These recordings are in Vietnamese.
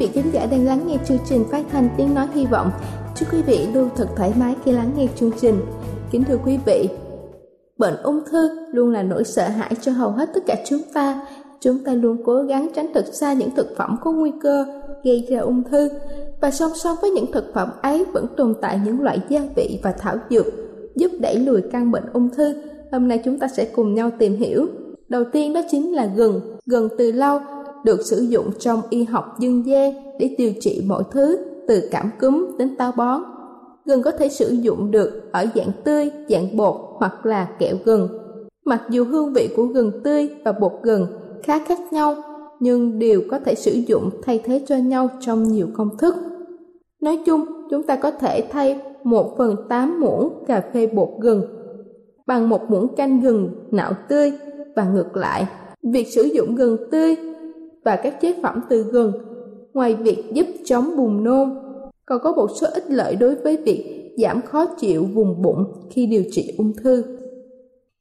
Vị khán giả đang lắng nghe chương trình phát thanh tiếng nói hy vọng. Chúc quý vị luôn thật thoải mái khi lắng nghe chương trình. Kính thưa quý vị, bệnh ung thư luôn là nỗi sợ hãi cho hầu hết tất cả chúng ta. Chúng ta luôn cố gắng tránh thật xa những thực phẩm có nguy cơ gây ra ung thư và song song với những thực phẩm ấy vẫn tồn tại những loại gia vị và thảo dược giúp đẩy lùi căn bệnh ung thư. Hôm nay chúng ta sẽ cùng nhau tìm hiểu. Đầu tiên đó chính là gừng. Gừng từ lâu được sử dụng trong y học dân gian để điều trị mọi thứ từ cảm cúm đến táo bón. Gừng có thể sử dụng được ở dạng tươi, dạng bột hoặc là kẹo gừng. Mặc dù hương vị của gừng tươi và bột gừng khá khác nhau, nhưng đều có thể sử dụng thay thế cho nhau trong nhiều công thức. Nói chung, chúng ta có thể thay 1 phần 8 muỗng cà phê bột gừng bằng một muỗng canh gừng nạo tươi và ngược lại. Việc sử dụng gừng tươi và các chế phẩm từ gừng, ngoài việc giúp chống buồn nôn, còn có một số ích lợi đối với việc giảm khó chịu vùng bụng khi điều trị ung thư.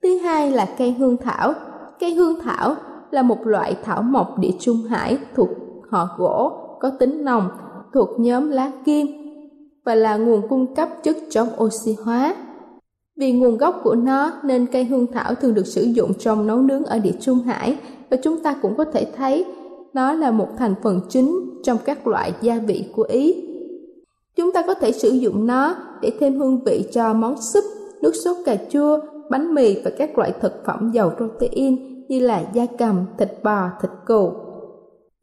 Thứ hai là cây hương thảo. Cây hương thảo là một loại thảo mộc địa trung hải thuộc họ gỗ có tính nồng thuộc nhóm lá kim và là nguồn cung cấp chất chống oxy hóa. Vì nguồn gốc của nó nên cây hương thảo thường được sử dụng trong nấu nướng ở địa trung hải và chúng ta cũng có thể thấy nó là một thành phần chính trong các loại gia vị của Ý. Chúng ta có thể sử dụng nó để thêm hương vị cho món súp, nước sốt cà chua, bánh mì và các loại thực phẩm giàu protein như là da cầm, thịt bò, thịt cừu.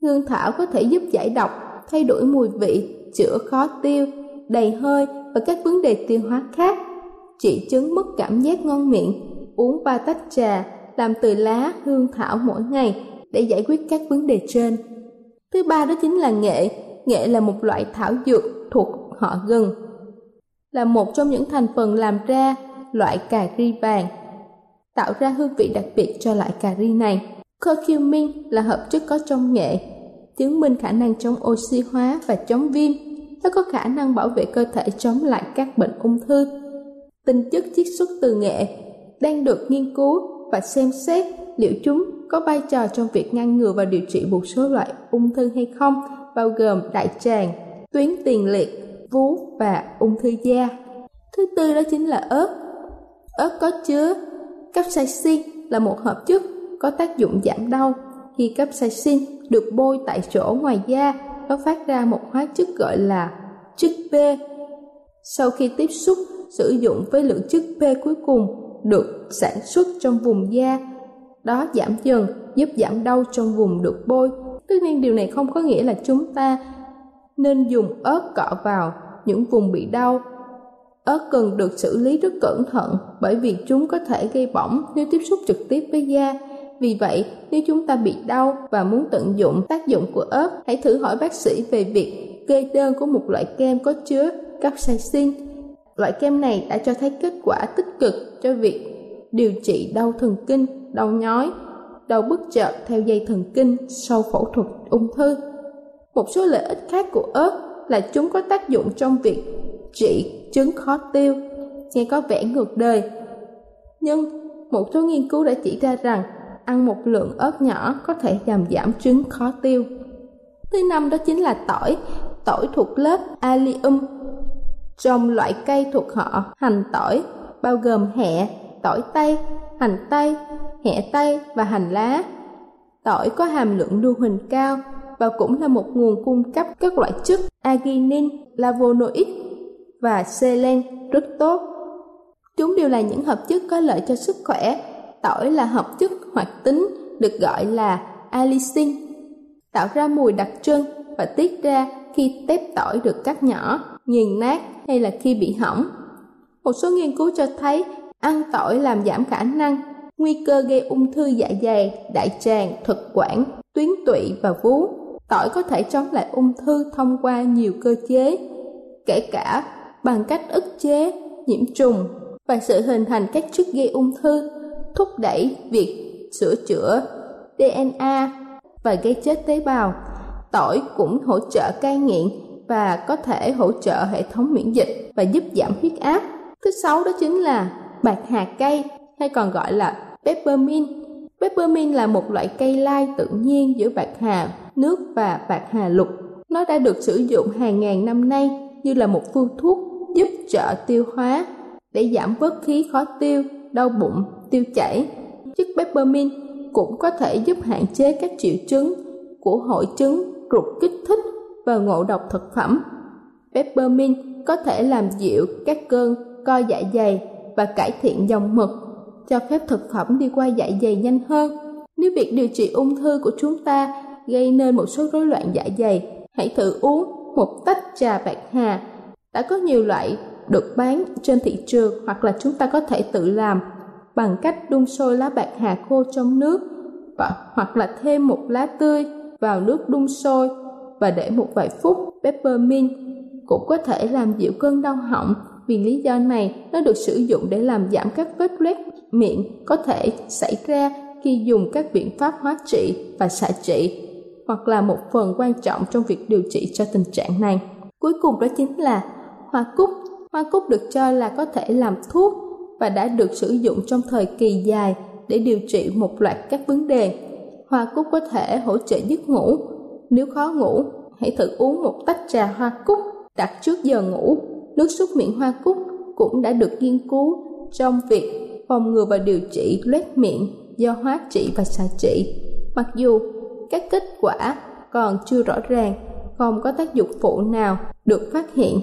Hương thảo có thể giúp giải độc, thay đổi mùi vị, chữa khó tiêu, đầy hơi và các vấn đề tiêu hóa khác. Trị chứng mất cảm giác ngon miệng, uống ba tách trà làm từ lá hương thảo mỗi ngày để giải quyết các vấn đề trên. Thứ ba đó chính là nghệ. Nghệ là một loại thảo dược thuộc họ gừng, là một trong những thành phần làm ra loại cà ri vàng, tạo ra hương vị đặc biệt cho loại cà ri này. Curcumin là hợp chất có trong nghệ, chứng minh khả năng chống oxy hóa và chống viêm. Nó có khả năng bảo vệ cơ thể chống lại các bệnh ung thư. Tinh chất chiết xuất từ nghệ đang được nghiên cứu và xem xét liệu chúng có vai trò trong việc ngăn ngừa và điều trị một số loại ung thư hay không, bao gồm đại tràng, tuyến tiền liệt, vú và ung thư da. Thứ tư đó chính là ớt. Ớt có chứa capsaicin là một hợp chất có tác dụng giảm đau. Khi capsaicin được bôi tại chỗ ngoài da, nó phát ra một hóa chất gọi là chất B. Sau khi tiếp xúc, sử dụng với lượng chất B cuối cùng được sản xuất trong vùng da đó, giảm dần, giúp giảm đau trong vùng được bôi. Tất nhiên, điều này không có nghĩa là chúng ta nên dùng ớt, cọ vào những vùng bị đau. Ớt cần được xử lý rất cẩn thận, bởi vì chúng có thể gây bỏng nếu tiếp xúc trực tiếp với da. Vì vậy, nếu chúng ta bị đau và muốn tận dụng tác dụng của ớt, hãy thử hỏi bác sĩ về việc kê đơn của một loại kem có chứa capsaicin. Loại kem này đã cho thấy kết quả tích cực cho việc điều trị đau thần kinh, đau nhói, đau bức chợt theo dây thần kinh sau phẫu thuật ung thư. Một số lợi ích khác của ớt là chúng có tác dụng trong việc trị chứng khó tiêu, nghe có vẻ ngược đời. Nhưng một số nghiên cứu đã chỉ ra rằng ăn một lượng ớt nhỏ có thể làm giảm chứng khó tiêu. Thứ năm đó chính là tỏi. Tỏi thuộc lớp Allium. Trong loại cây thuộc họ hành tỏi, bao gồm hẹ, tỏi tây, hành tây, hẹ tây và hành lá. Tỏi có hàm lượng lưu huỳnh cao và cũng là một nguồn cung cấp các loại chất arginin, flavonoid và selen rất tốt. Chúng đều là những hợp chất có lợi cho sức khỏe. Tỏi là hợp chất hoạt tính được gọi là allicin, tạo ra mùi đặc trưng và tiết ra khi tép tỏi được cắt nhỏ, nghiền nát hay là khi bị hỏng. Một số nghiên cứu cho thấy ăn tỏi làm giảm khả năng nguy cơ gây ung thư dạ dày, đại tràng, thực quản, tuyến tụy và vú. Tỏi có thể chống lại ung thư thông qua nhiều cơ chế, kể cả bằng cách ức chế nhiễm trùng và sự hình thành các chất gây ung thư, thúc đẩy việc sửa chữa DNA và gây chết tế bào. Tỏi cũng hỗ trợ cai nghiện và có thể hỗ trợ hệ thống miễn dịch và giúp giảm huyết áp. Thứ sáu đó chính là bạc hà cây hay còn gọi là peppermint. Peppermint là một loại cây lai tự nhiên giữa bạc hà, nước và bạc hà lục. Nó đã được sử dụng hàng ngàn năm nay như là một phương thuốc giúp trợ tiêu hóa để giảm bớt khí khó tiêu, đau bụng, tiêu chảy. Chất peppermint cũng có thể giúp hạn chế các triệu chứng của hội chứng ruột kích thích và ngộ độc thực phẩm. Peppermint có thể làm dịu các cơn co dạ dày và cải thiện dòng mật, cho phép thực phẩm đi qua dạ dày nhanh hơn. Nếu việc điều trị ung thư của chúng ta gây nên một số rối loạn dạ dày, hãy thử uống một tách trà bạc hà. Đã có nhiều loại được bán trên thị trường hoặc là chúng ta có thể tự làm bằng cách đun sôi lá bạc hà khô trong nước và hoặc là thêm một lá tươi vào nước đun sôi và để một vài phút peppermint cũng có thể làm dịu cơn đau họng vì lý do này nó được sử dụng để làm giảm các vết loét miệng có thể xảy ra khi dùng các biện pháp hóa trị và xạ trị hoặc là một phần quan trọng trong việc điều trị cho tình trạng này. Cuối cùng đó chính là hoa cúc. Hoa cúc được cho là có thể làm thuốc và đã được sử dụng trong thời kỳ dài để điều trị một loạt các vấn đề. Hoa cúc có thể hỗ trợ giấc ngủ. Nếu khó ngủ, hãy thử uống một tách trà hoa cúc đặt trước giờ ngủ. Nước súc miệng hoa cúc cũng đã được nghiên cứu trong việc phòng ngừa và điều trị loét miệng do hóa trị và xạ trị. Mặc dù các kết quả còn chưa rõ ràng, không có tác dụng phụ nào được phát hiện.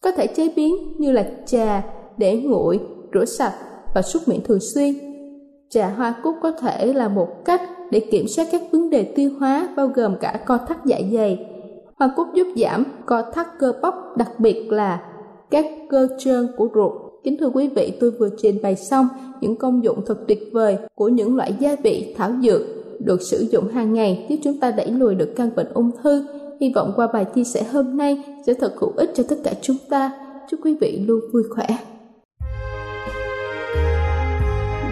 Có thể chế biến như là trà để nguội, rửa sạch và súc miệng thường xuyên. Trà hoa cúc có thể là một cách để kiểm soát các vấn đề tiêu hóa bao gồm cả co thắt dạ dày. Hoa cúc giúp giảm co thắt cơ bắp, đặc biệt là các cơ trơn của ruột. Kính thưa quý vị, tôi vừa trình bày xong những công dụng thật tuyệt vời của những loại gia vị thảo dược được sử dụng hàng ngày giúp chúng ta đẩy lùi được căn bệnh ung thư. Hy vọng qua bài chia sẻ hôm nay sẽ thật hữu ích cho tất cả chúng ta. Chúc quý vị luôn vui khỏe.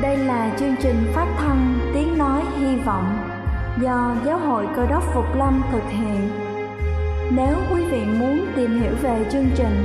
Đây là chương trình phát thanh Tiếng Nói Hy Vọng do Giáo hội Cơ đốc Phục Lâm thực hiện. Nếu quý vị muốn tìm hiểu về chương trình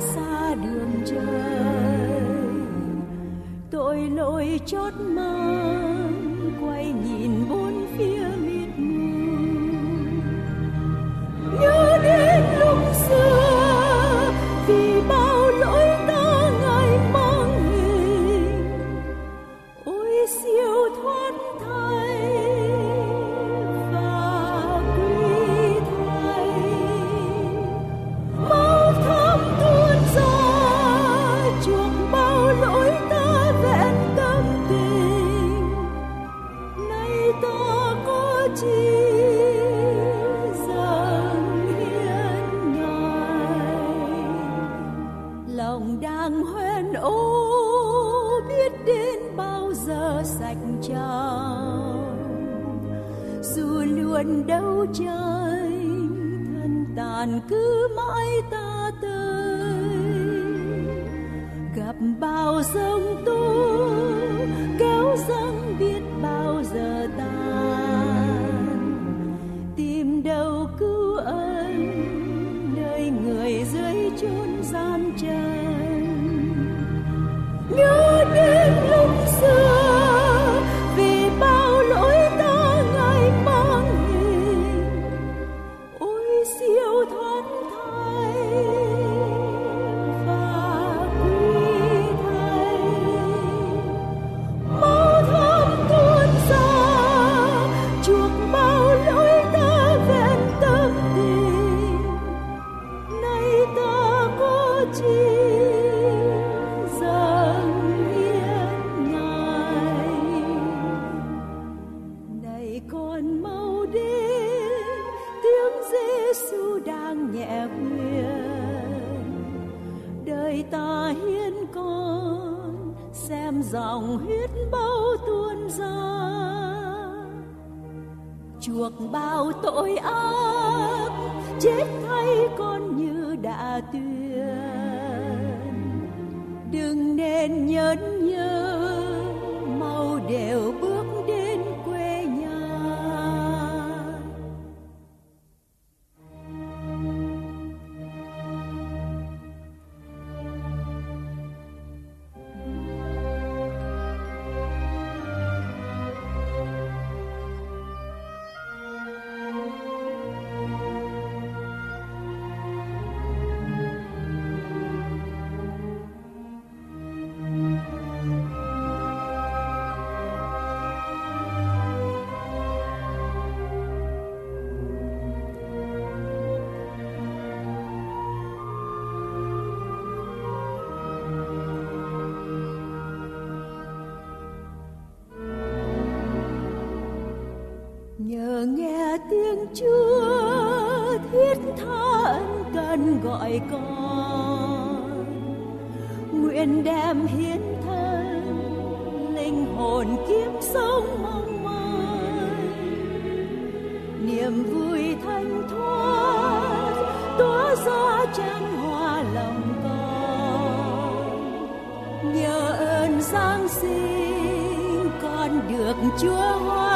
xa đường trời. Tội lỗi chót mang dòng huyết bao tuôn ra. Chuộc bao tội ác, chết thay con như đã tuyên. Đừng nên nhớ chưa thiết tha ân cần gọi con. Nguyện đem hiến thân, linh hồn kiếm sống mong manh niềm vui thanh thoát, tỏa ra chân hoa lòng con. Nhờ ơn giáng sinh, con được chúa hoa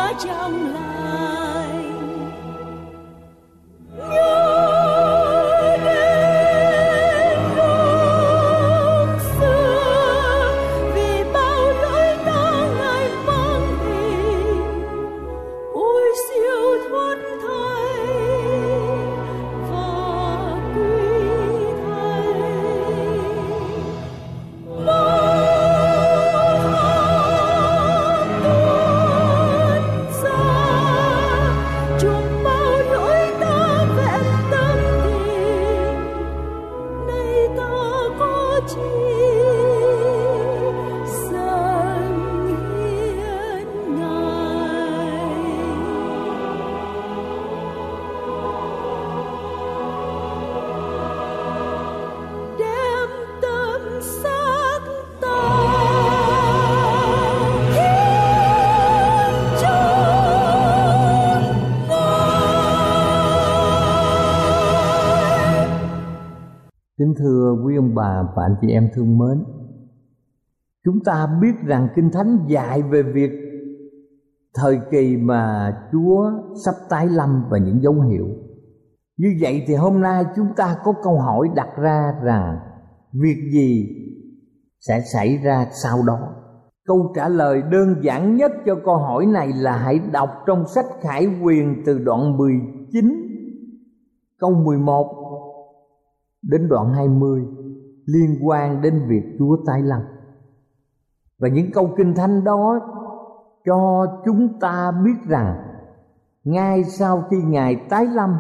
Kính thưa quý ông bà và anh chị em thương mến, Chúng ta biết rằng Kinh Thánh dạy về việc Thời kỳ mà Chúa sắp tái lâm và những dấu hiệu. Như vậy thì hôm nay chúng ta có câu hỏi đặt ra rằng Việc gì sẽ xảy ra sau đó? Câu trả lời đơn giản nhất cho câu hỏi này là hãy đọc trong sách Khải Quyền từ đoạn 19 câu 11 đến đoạn 20 liên quan đến việc Chúa tái lâm. Và những câu kinh thánh đó cho chúng ta biết rằng, ngay sau khi Ngài tái lâm,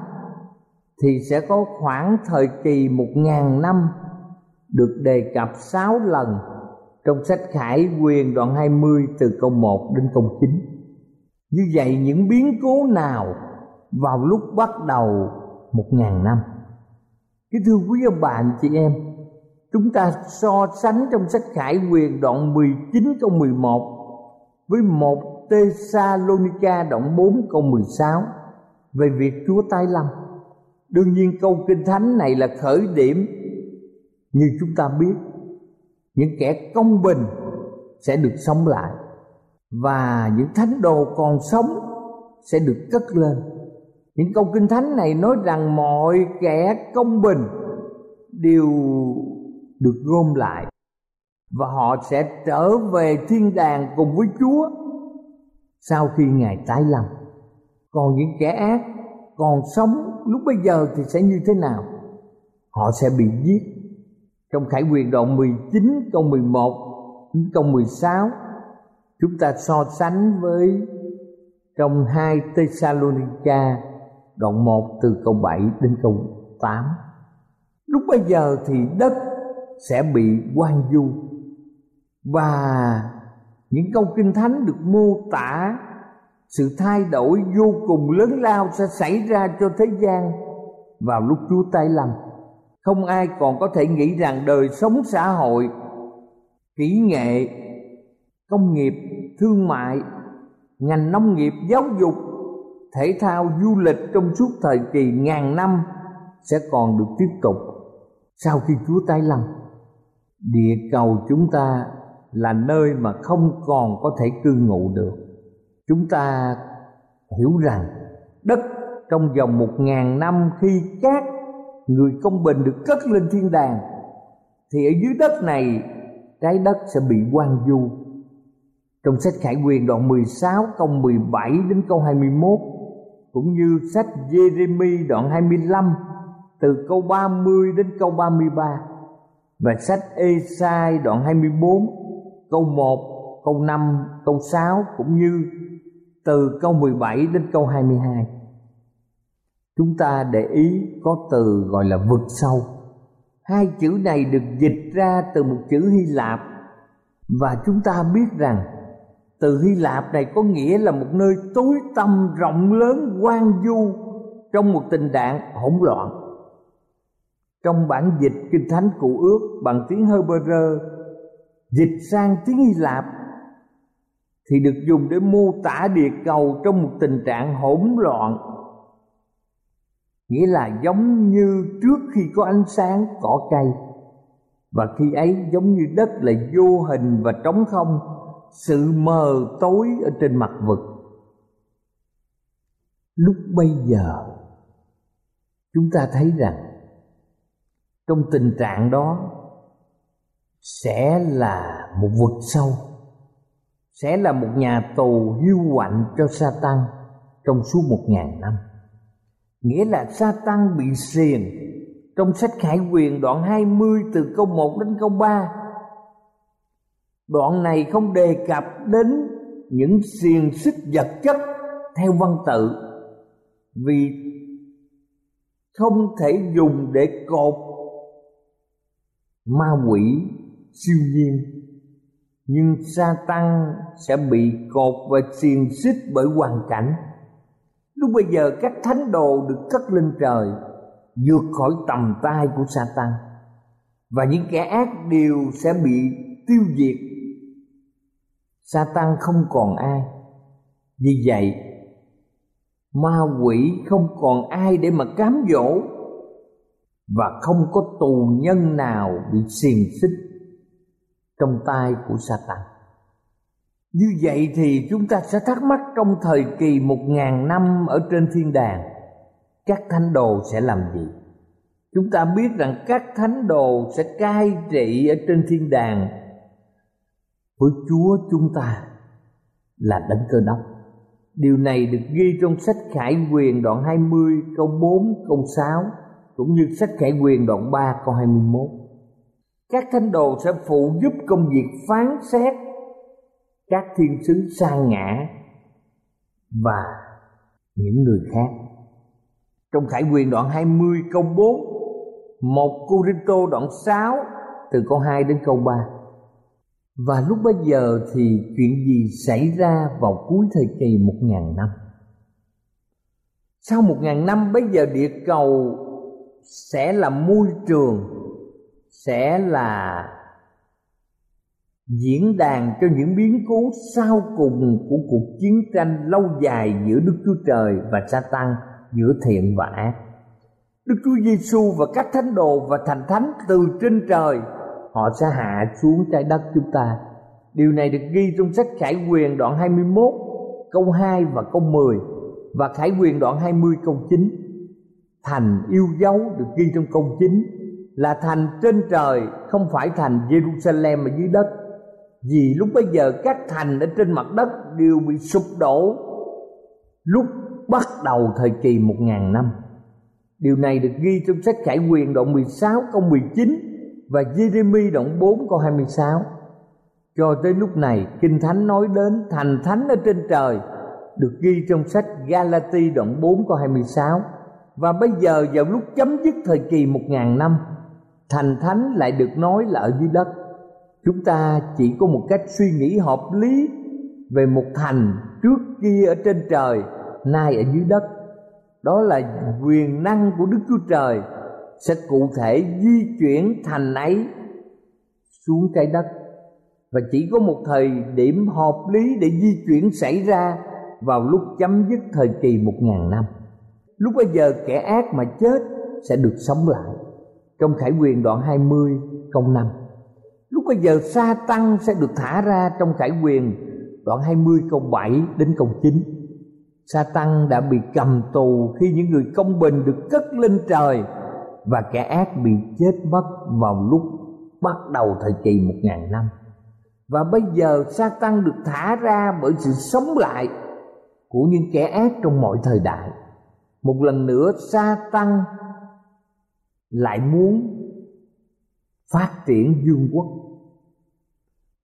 thì sẽ có khoảng thời kỳ một ngàn năm được đề cập sáu lần trong sách Khải Quyền đoạn 20 từ câu 1 đến câu 9. Như vậy, những biến cố nào vào lúc bắt đầu một ngàn năm Kính thưa quý ông bà anh chị em, Chúng ta so sánh trong sách Khải Quyền đoạn 19 câu 11 Với một Thessalonica đoạn 4 câu 16 Về việc Chúa tái lâm. Đương nhiên câu Kinh Thánh này là khởi điểm, Như chúng ta biết, Những kẻ công bình sẽ được sống lại Và những thánh đồ còn sống sẽ được cất lên những câu kinh thánh này nói rằng mọi kẻ công bình đều được gom lại và họ sẽ trở về thiên đàng cùng với Chúa sau khi Ngài tái lâm. Còn những kẻ ác còn sống lúc bây giờ thì sẽ như thế nào? Họ sẽ bị giết. Trong Khải Quyền đoạn 19 câu 11 đến câu 16 chúng ta so sánh với trong hai Thessalonica đoạn 1 từ câu 7 đến câu 8 lúc bây giờ thì đất sẽ bị quan du và những câu kinh thánh được mô tả sự thay đổi vô cùng lớn lao sẽ xảy ra cho thế gian vào lúc Chúa tái lâm. Không ai còn có thể nghĩ rằng đời sống xã hội, kỹ nghệ, công nghiệp, thương mại, ngành nông nghiệp, giáo dục thể thao du lịch trong suốt thời kỳ ngàn năm sẽ còn được tiếp tục sau khi Chúa tái lâm. Địa cầu chúng ta là nơi mà không còn có thể cư ngụ được. Chúng ta hiểu rằng đất trong vòng một ngàn năm khi các người công bình được cất lên thiên đàng, thì ở dưới đất này, trái đất sẽ bị quan du. Trong sách Khải Quyền đoạn 16 câu 17 đến câu 21 cũng như sách Jeremy đoạn 25 từ câu 30 đến câu 33 và sách Esai đoạn 24 câu 1, câu 5, câu 6 cũng như từ câu 17 đến câu 22. Chúng ta để ý có từ gọi là vực sâu. Hai chữ này được dịch ra từ một chữ Hy Lạp và chúng ta biết rằng từ Hy Lạp này có nghĩa là một nơi tối tăm, rộng lớn quan du trong một tình trạng hỗn loạn. Trong bản dịch Kinh Thánh Cụ Ước bằng tiếng Hebrew, dịch sang tiếng Hy Lạp thì được dùng để mô tả địa cầu trong một tình trạng hỗn loạn. Nghĩa là giống như trước khi có ánh sáng, cỏ cây. Và khi ấy giống như đất là vô hình và trống không sự mờ tối ở trên mặt vực. Lúc bây giờ, chúng ta thấy rằng trong tình trạng đó sẽ là một vực sâu, sẽ là một nhà tù hiu quạnh cho sa tăng trong suốt một ngàn năm. Nghĩa là sa tăng bị xiềng trong sách khải quyền đoạn 20 từ câu 1 đến câu 3 đoạn này không đề cập đến những xiềng xích vật chất theo văn tự, vì không thể dùng để cột ma quỷ siêu nhiên. Nhưng sa tăng sẽ bị cột và xiềng xích bởi hoàn cảnh. Lúc bây giờ các thánh đồ được cất lên trời, vượt khỏi tầm tay của sa tăng và những kẻ ác đều sẽ bị tiêu diệt sa tăng không còn ai vì vậy, ma quỷ không còn ai để mà cám dỗ và không có tù nhân nào bị xiềng xích trong tay của Satan. Như vậy thì chúng ta sẽ thắc mắc trong thời kỳ một ngàn năm ở trên thiên đàng, các thánh đồ sẽ làm gì? Chúng ta biết rằng các thánh đồ sẽ cai trị ở trên thiên đàng với Chúa chúng ta là đấng cơ đốc. Điều này được ghi trong sách Khải Quyền đoạn 20 câu 4 câu 6 cũng như sách Khải Quyền đoạn 3 câu 21. Các thánh đồ sẽ phụ giúp công việc phán xét các thiên sứ sa ngã và những người khác. Trong Khải Quyền đoạn 20 câu 4, một Cô Rinh Tô đoạn 6 từ câu 2 đến câu 3. Và lúc bấy giờ thì chuyện gì xảy ra vào cuối thời kỳ một ngàn năm? Sau một ngàn năm bây giờ địa cầu sẽ là môi trường, sẽ là diễn đàn cho những biến cố sau cùng của cuộc chiến tranh lâu dài giữa Đức Chúa Trời và Satan, giữa thiện và ác. Đức Chúa Giêsu và các thánh đồ và thành thánh từ trên trời họ sẽ hạ xuống trái đất chúng ta. Điều này được ghi trong sách Khải Quyền đoạn 21 câu 2 và câu 10 và Khải Quyền đoạn 20 câu 9. Thành yêu dấu được ghi trong câu 9 là thành trên trời, không phải thành Jerusalem ở dưới đất vì lúc bây giờ các thành ở trên mặt đất đều bị sụp đổ lúc bắt đầu thời kỳ một ngàn năm Điều này được ghi trong sách Khải Quyền đoạn 16 câu 19 và Jeremy đoạn 4 câu 26. Cho tới lúc này, Kinh Thánh nói đến thành thánh ở trên trời, được ghi trong sách Galati đoạn 4 câu 26 và bây giờ, vào lúc chấm dứt thời kỳ một ngàn năm, thành thánh lại được nói là ở dưới đất. Chúng ta chỉ có một cách suy nghĩ hợp lý về một thành trước kia ở trên trời, nay ở dưới đất. Đó là quyền năng của đức chúa trời sẽ cụ thể di chuyển thành ấy xuống trái đất. Và chỉ có một thời điểm hợp lý để di chuyển xảy ra vào lúc chấm dứt thời kỳ một ngàn năm. Lúc bây giờ kẻ ác mà chết sẽ được sống lại. Trong khải quyền đoạn 20 câu 5 lúc bây giờ sa tăng sẽ được thả ra trong khải quyền đoạn 20 câu 7 đến câu 9 sa tăng đã bị cầm tù khi những người công bình được cất lên trời và kẻ ác bị chết mất vào lúc bắt đầu thời kỳ một ngàn năm. Và bây giờ sa tăng được thả ra bởi sự sống lại của những kẻ ác trong mọi thời đại. Một lần nữa sa tăng lại muốn phát triển dương quốc.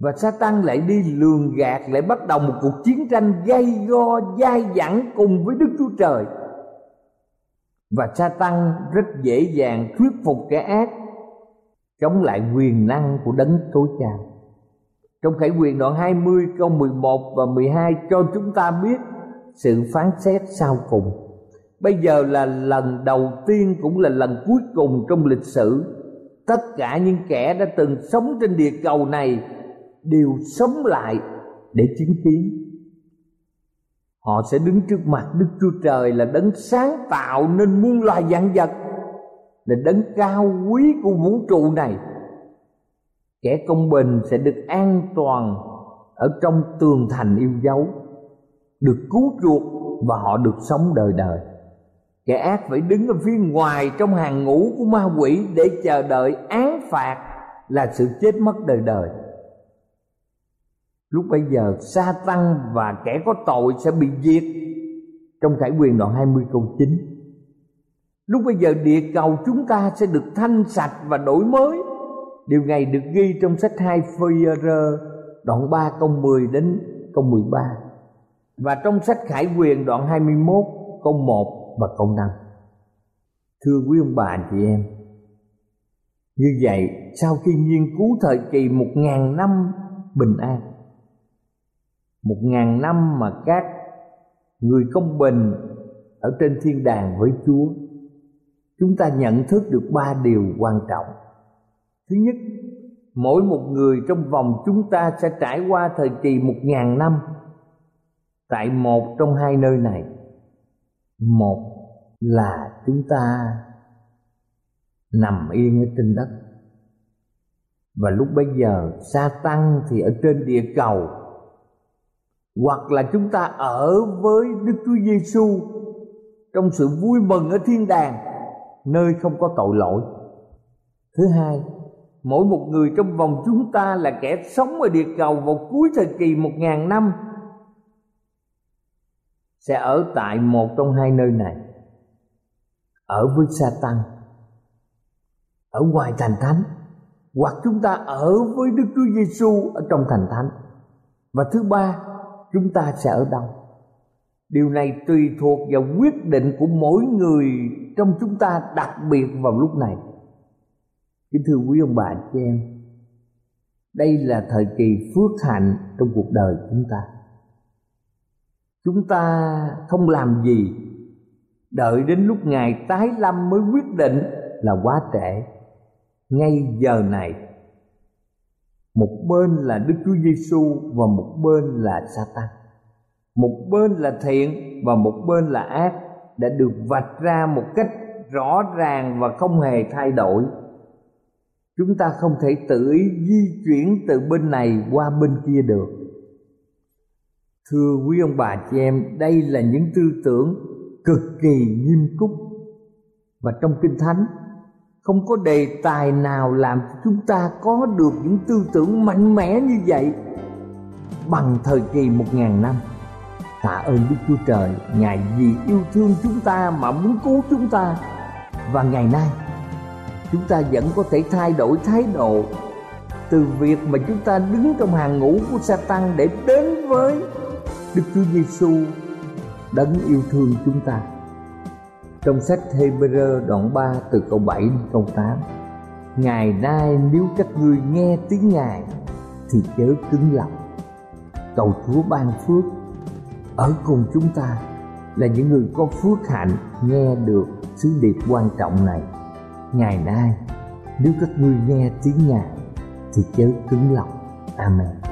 Và Satan lại đi lường gạt, lại bắt đầu một cuộc chiến tranh gây go, dai dẳng cùng với Đức Chúa Trời và sa tăng rất dễ dàng thuyết phục kẻ ác, chống lại quyền năng của đấng tối cao. Trong Khải quyền đoạn 20 câu 11 và 12 cho chúng ta biết sự phán xét sau cùng. Bây giờ là lần đầu tiên cũng là lần cuối cùng trong lịch sử tất cả những kẻ đã từng sống trên địa cầu này đều sống lại để chứng kiến họ sẽ đứng trước mặt đức chúa trời là đấng sáng tạo nên muôn loài vạn vật, là đấng cao quý của vũ trụ này. Kẻ công bình sẽ được an toàn ở trong tường thành yêu dấu, được cứu chuộc và họ được sống đời đời. Kẻ ác phải đứng ở phía ngoài trong hàng ngũ của ma quỷ để chờ đợi án phạt là sự chết mất đời đời lúc bây giờ, sa tăng và kẻ có tội sẽ bị diệt. Trong khải quyền đoạn 20 câu 9 lúc bây giờ, địa cầu chúng ta sẽ được thanh sạch và đổi mới. Điều này được ghi trong sách 2 phi đoạn 3 câu 10 đến câu 13 và trong sách khải quyền đoạn 21 câu 1 và câu 5 thưa quý ông bà anh chị em, như vậy, sau khi nghiên cứu thời kỳ một ngàn năm bình an một ngàn năm mà các người công bình ở trên thiên đàng với Chúa, chúng ta nhận thức được ba điều quan trọng. Thứ nhất, mỗi một người trong vòng chúng ta sẽ trải qua thời kỳ một ngàn năm tại một trong hai nơi này. Một là chúng ta nằm yên ở trên đất. Và lúc bấy giờ sa tăng thì ở trên địa cầu hoặc là chúng ta ở với đức chúa giêsu trong sự vui mừng ở thiên đàng nơi không có tội lỗi thứ hai mỗi một người trong vòng chúng ta là kẻ sống ở địa cầu vào cuối thời kỳ một ngàn năm sẽ ở tại một trong hai nơi này ở với sa tăng ở ngoài thành thánh hoặc chúng ta ở với Đức Chúa Giêsu ở trong thành thánh. Và thứ ba, chúng ta sẽ ở đâu? Điều này tùy thuộc vào quyết định của mỗi người trong chúng ta đặc biệt vào lúc này. Kính thưa quý ông bà chị em, đây là thời kỳ phước hạnh trong cuộc đời chúng ta. Chúng ta không làm gì đợi đến lúc Ngài tái lâm mới quyết định là quá trễ ngay giờ này một bên là Đức Chúa Giêsu và một bên là Satan. Một bên là thiện và một bên là ác đã được vạch ra một cách rõ ràng và không hề thay đổi. Chúng ta không thể tự ý di chuyển từ bên này qua bên kia được. Thưa quý ông bà chị em, đây là những tư tưởng cực kỳ nghiêm túc và trong Kinh Thánh không có đề tài nào làm chúng ta có được những tư tưởng mạnh mẽ như vậy. Bằng thời kỳ một ngàn năm, tạ ơn đức chúa trời, ngài vì yêu thương chúng ta mà muốn cứu chúng ta. Và ngày nay, chúng ta vẫn có thể thay đổi thái độ từ việc mà chúng ta đứng trong hàng ngũ của Satan để đến với Đức Chúa Giêsu đấng yêu thương chúng ta trong sách Hebrew đoạn 3 từ câu 7 đến câu 8 Ngày nay nếu các ngươi nghe tiếng Ngài thì chớ cứng lòng. Cầu Chúa ban phước ở cùng chúng ta là những người có phước hạnh nghe được sứ điệp quan trọng này. Ngày nay nếu các ngươi nghe tiếng Ngài thì chớ cứng lòng. Amen.